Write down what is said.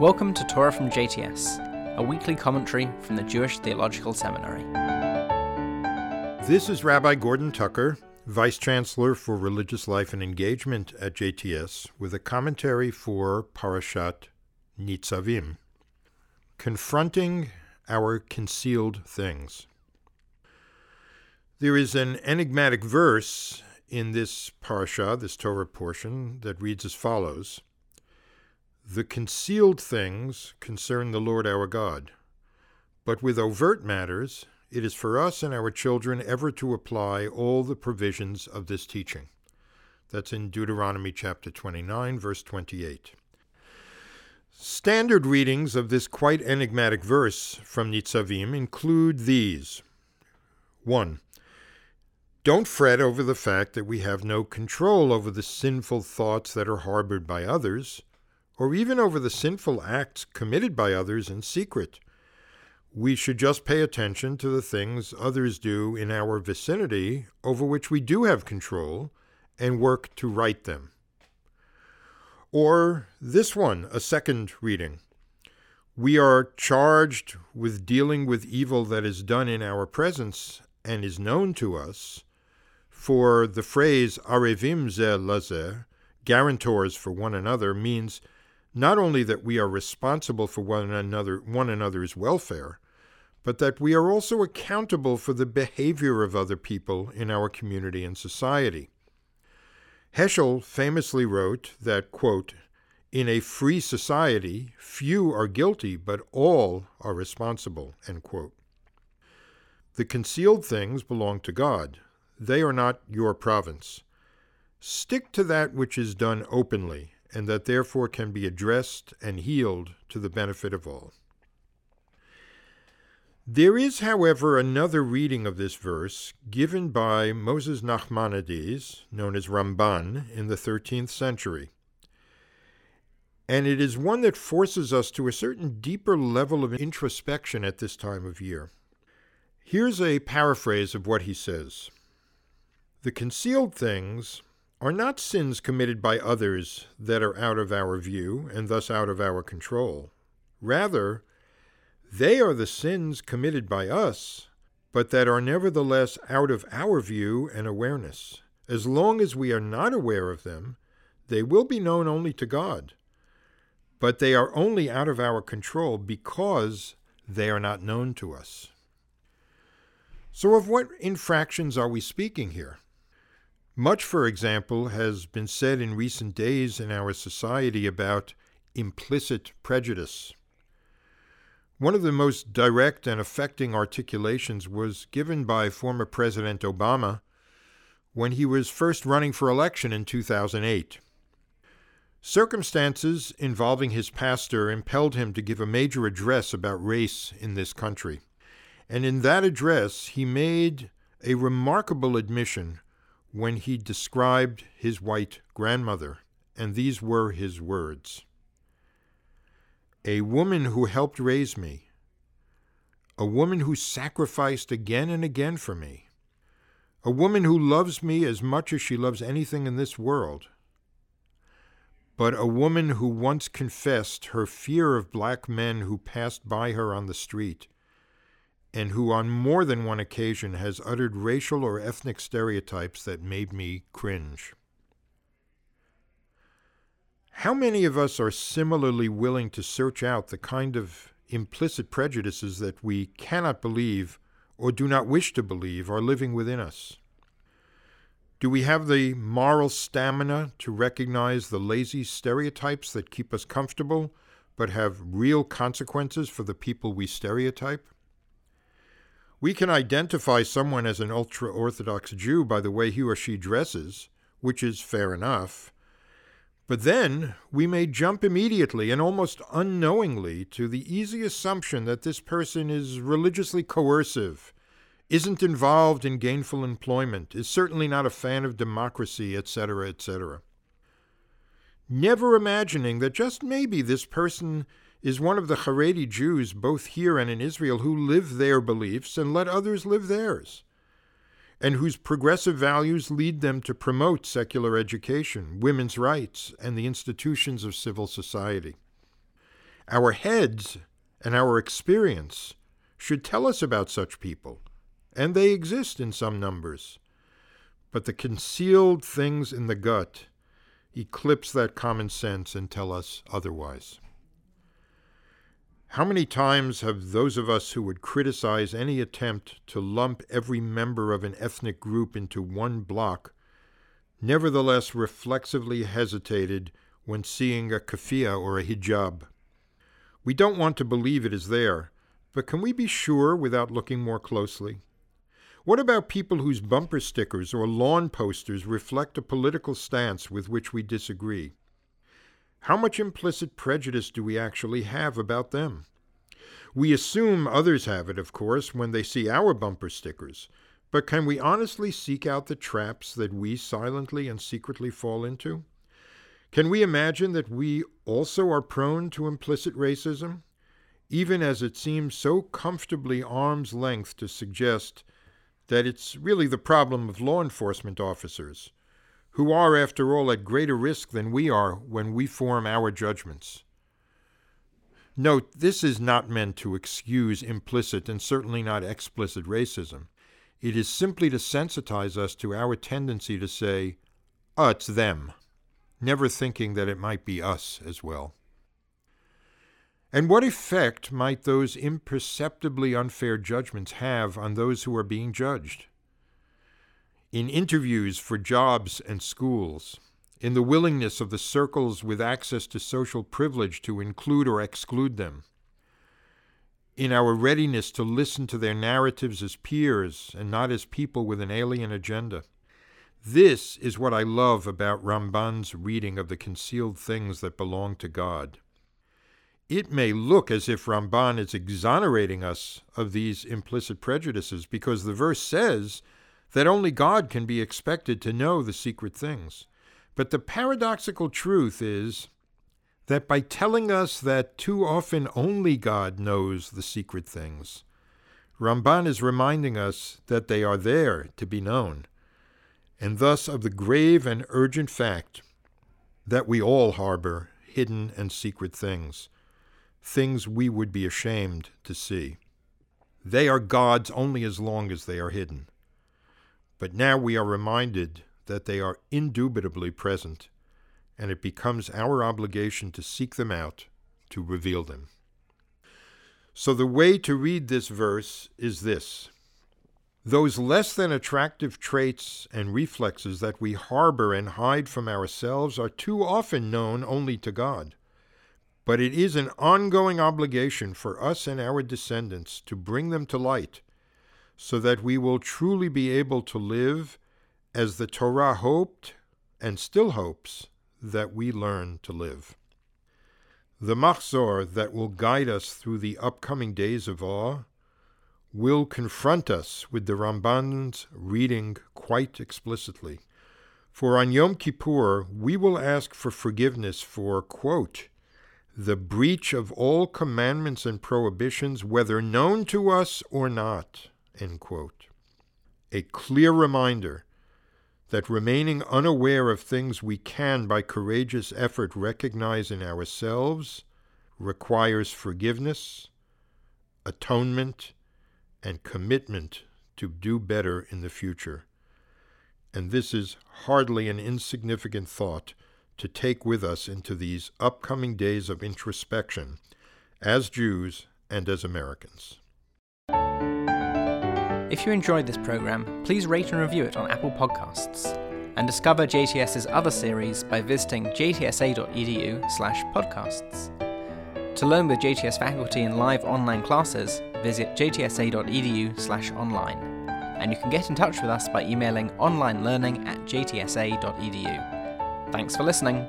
Welcome to Torah from JTS, a weekly commentary from the Jewish Theological Seminary. This is Rabbi Gordon Tucker, Vice Chancellor for Religious Life and Engagement at JTS, with a commentary for Parashat Nitzavim Confronting Our Concealed Things. There is an enigmatic verse in this parasha, this Torah portion, that reads as follows The concealed things concern the Lord our God, but with overt matters, it is for us and our children ever to apply all the provisions of this teaching. That's in Deuteronomy chapter 29, verse 28. Standard readings of this quite enigmatic verse from Nitzavim include these 1. Don't fret over the fact that we have no control over the sinful thoughts that are harbored by others, or even over the sinful acts committed by others in secret. We should just pay attention to the things others do in our vicinity over which we do have control and work to right them. Or this one, a second reading. We are charged with dealing with evil that is done in our presence and is known to us, for the phrase arevim ze lazeh, guarantors for one another, means not only that we are responsible for one another one another's welfare, but that we are also accountable for the behavior of other people in our community and society. Heschel famously wrote that, quote, in a free society, few are guilty, but all are responsible. The concealed things belong to God, they are not your province. Stick to that which is done openly, and that therefore can be addressed and healed to the benefit of all. There is, however, another reading of this verse given by Moses Nachmanides, known as Ramban, in the 13th century. And it is one that forces us to a certain deeper level of introspection at this time of year. Here's a paraphrase of what he says the concealed things are not sins committed by others that are out of our view and thus out of our control. Rather, they are the sins committed by us, but that are nevertheless out of our view and awareness. As long as we are not aware of them, they will be known only to God. But they are only out of our control because they are not known to us. So, of what infractions are we speaking here? Much, for example, has been said in recent days in our society about implicit prejudice. One of the most direct and affecting articulations was given by former President Obama when he was first running for election in 2008. Circumstances involving his pastor impelled him to give a major address about race in this country. And in that address, he made a remarkable admission when he described his white grandmother, and these were his words. A woman who helped raise me, a woman who sacrificed again and again for me, a woman who loves me as much as she loves anything in this world, but a woman who once confessed her fear of black men who passed by her on the street and who on more than one occasion has uttered racial or ethnic stereotypes that made me cringe. How many of us are similarly willing to search out the kind of implicit prejudices that we cannot believe or do not wish to believe are living within us? Do we have the moral stamina to recognize the lazy stereotypes that keep us comfortable but have real consequences for the people we stereotype? We can identify someone as an ultra Orthodox Jew by the way he or she dresses, which is fair enough. But then we may jump immediately and almost unknowingly to the easy assumption that this person is religiously coercive, isn't involved in gainful employment, is certainly not a fan of democracy, etc., etc. Never imagining that just maybe this person is one of the Haredi Jews, both here and in Israel, who live their beliefs and let others live theirs, and whose progressive values lead them to promote secular education, women's rights, and the institutions of civil society. Our heads and our experience should tell us about such people, and they exist in some numbers. But the concealed things in the gut eclipse that common sense and tell us otherwise. How many times have those of us who would criticize any attempt to lump every member of an ethnic group into one block nevertheless reflexively hesitated when seeing a keffiyeh or a hijab? We don't want to believe it is there, but can we be sure without looking more closely? What about people whose bumper stickers or lawn posters reflect a political stance with which we disagree? How much implicit prejudice do we actually have about them? We assume others have it, of course, when they see our bumper stickers, but can we honestly seek out the traps that we silently and secretly fall into? Can we imagine that we also are prone to implicit racism, even as it seems so comfortably arm's length to suggest that it's really the problem of law enforcement officers? Who are, after all, at greater risk than we are when we form our judgments. Note, this is not meant to excuse implicit and certainly not explicit racism. It is simply to sensitize us to our tendency to say, it's them, never thinking that it might be us as well. And what effect might those imperceptibly unfair judgments have on those who are being judged? In interviews for jobs and schools, in the willingness of the circles with access to social privilege to include or exclude them, in our readiness to listen to their narratives as peers and not as people with an alien agenda. This is what I love about Ramban's reading of the concealed things that belong to God. It may look as if Ramban is exonerating us of these implicit prejudices because the verse says that only God can be expected to know the secret things. But the paradoxical truth is that by telling us that too often only God knows the secret things, Ramban is reminding us that they are there to be known, and thus of the grave and urgent fact that we all harbor hidden and secret things, things we would be ashamed to see. They are God's only as long as they are hidden. But now we are reminded that they are indubitably present, and it becomes our obligation to seek them out, to reveal them. So the way to read this verse is this those less than attractive traits and reflexes that we harbor and hide from ourselves are too often known only to God. But it is an ongoing obligation for us and our descendants to bring them to light so that we will truly be able to live as the Torah hoped and still hopes that we learn to live. The Machzor that will guide us through the upcoming days of awe will confront us with the Ramban's reading quite explicitly. For on Yom Kippur, we will ask for forgiveness for, quote, the breach of all commandments and prohibitions, whether known to us or not, End quote. A clear reminder that remaining unaware of things we can by courageous effort recognize in ourselves requires forgiveness, atonement, and commitment to do better in the future. And this is hardly an insignificant thought to take with us into these upcoming days of introspection as Jews and as Americans. If you enjoyed this program, please rate and review it on Apple Podcasts, and discover JTS's other series by visiting jtsa.edu/podcasts. To learn with JTS faculty in live online classes, visit jtsa.edu/online, and you can get in touch with us by emailing onlinelearning at jtsa.edu. Thanks for listening.